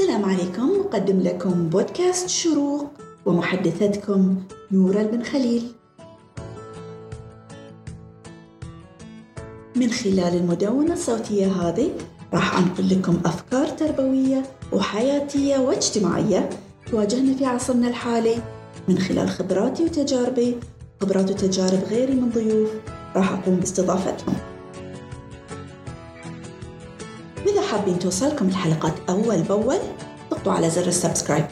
السلام عليكم. مقدم لكم بودكاست شروق ومحدثتكم نورة بن خليل. من خلال المدونة الصوتية هذه راح أنقل لكم أفكار تربوية وحياتية واجتماعية تواجهنا في عصرنا الحالي. من خلال خبراتي وتجاربي خبرات وتجارب غيري من ضيوف راح أقوم باستضافتهم. وإذا حابين توصلكم الحلقات أول بأول؟ ضغطوا على زر السبسكرايب.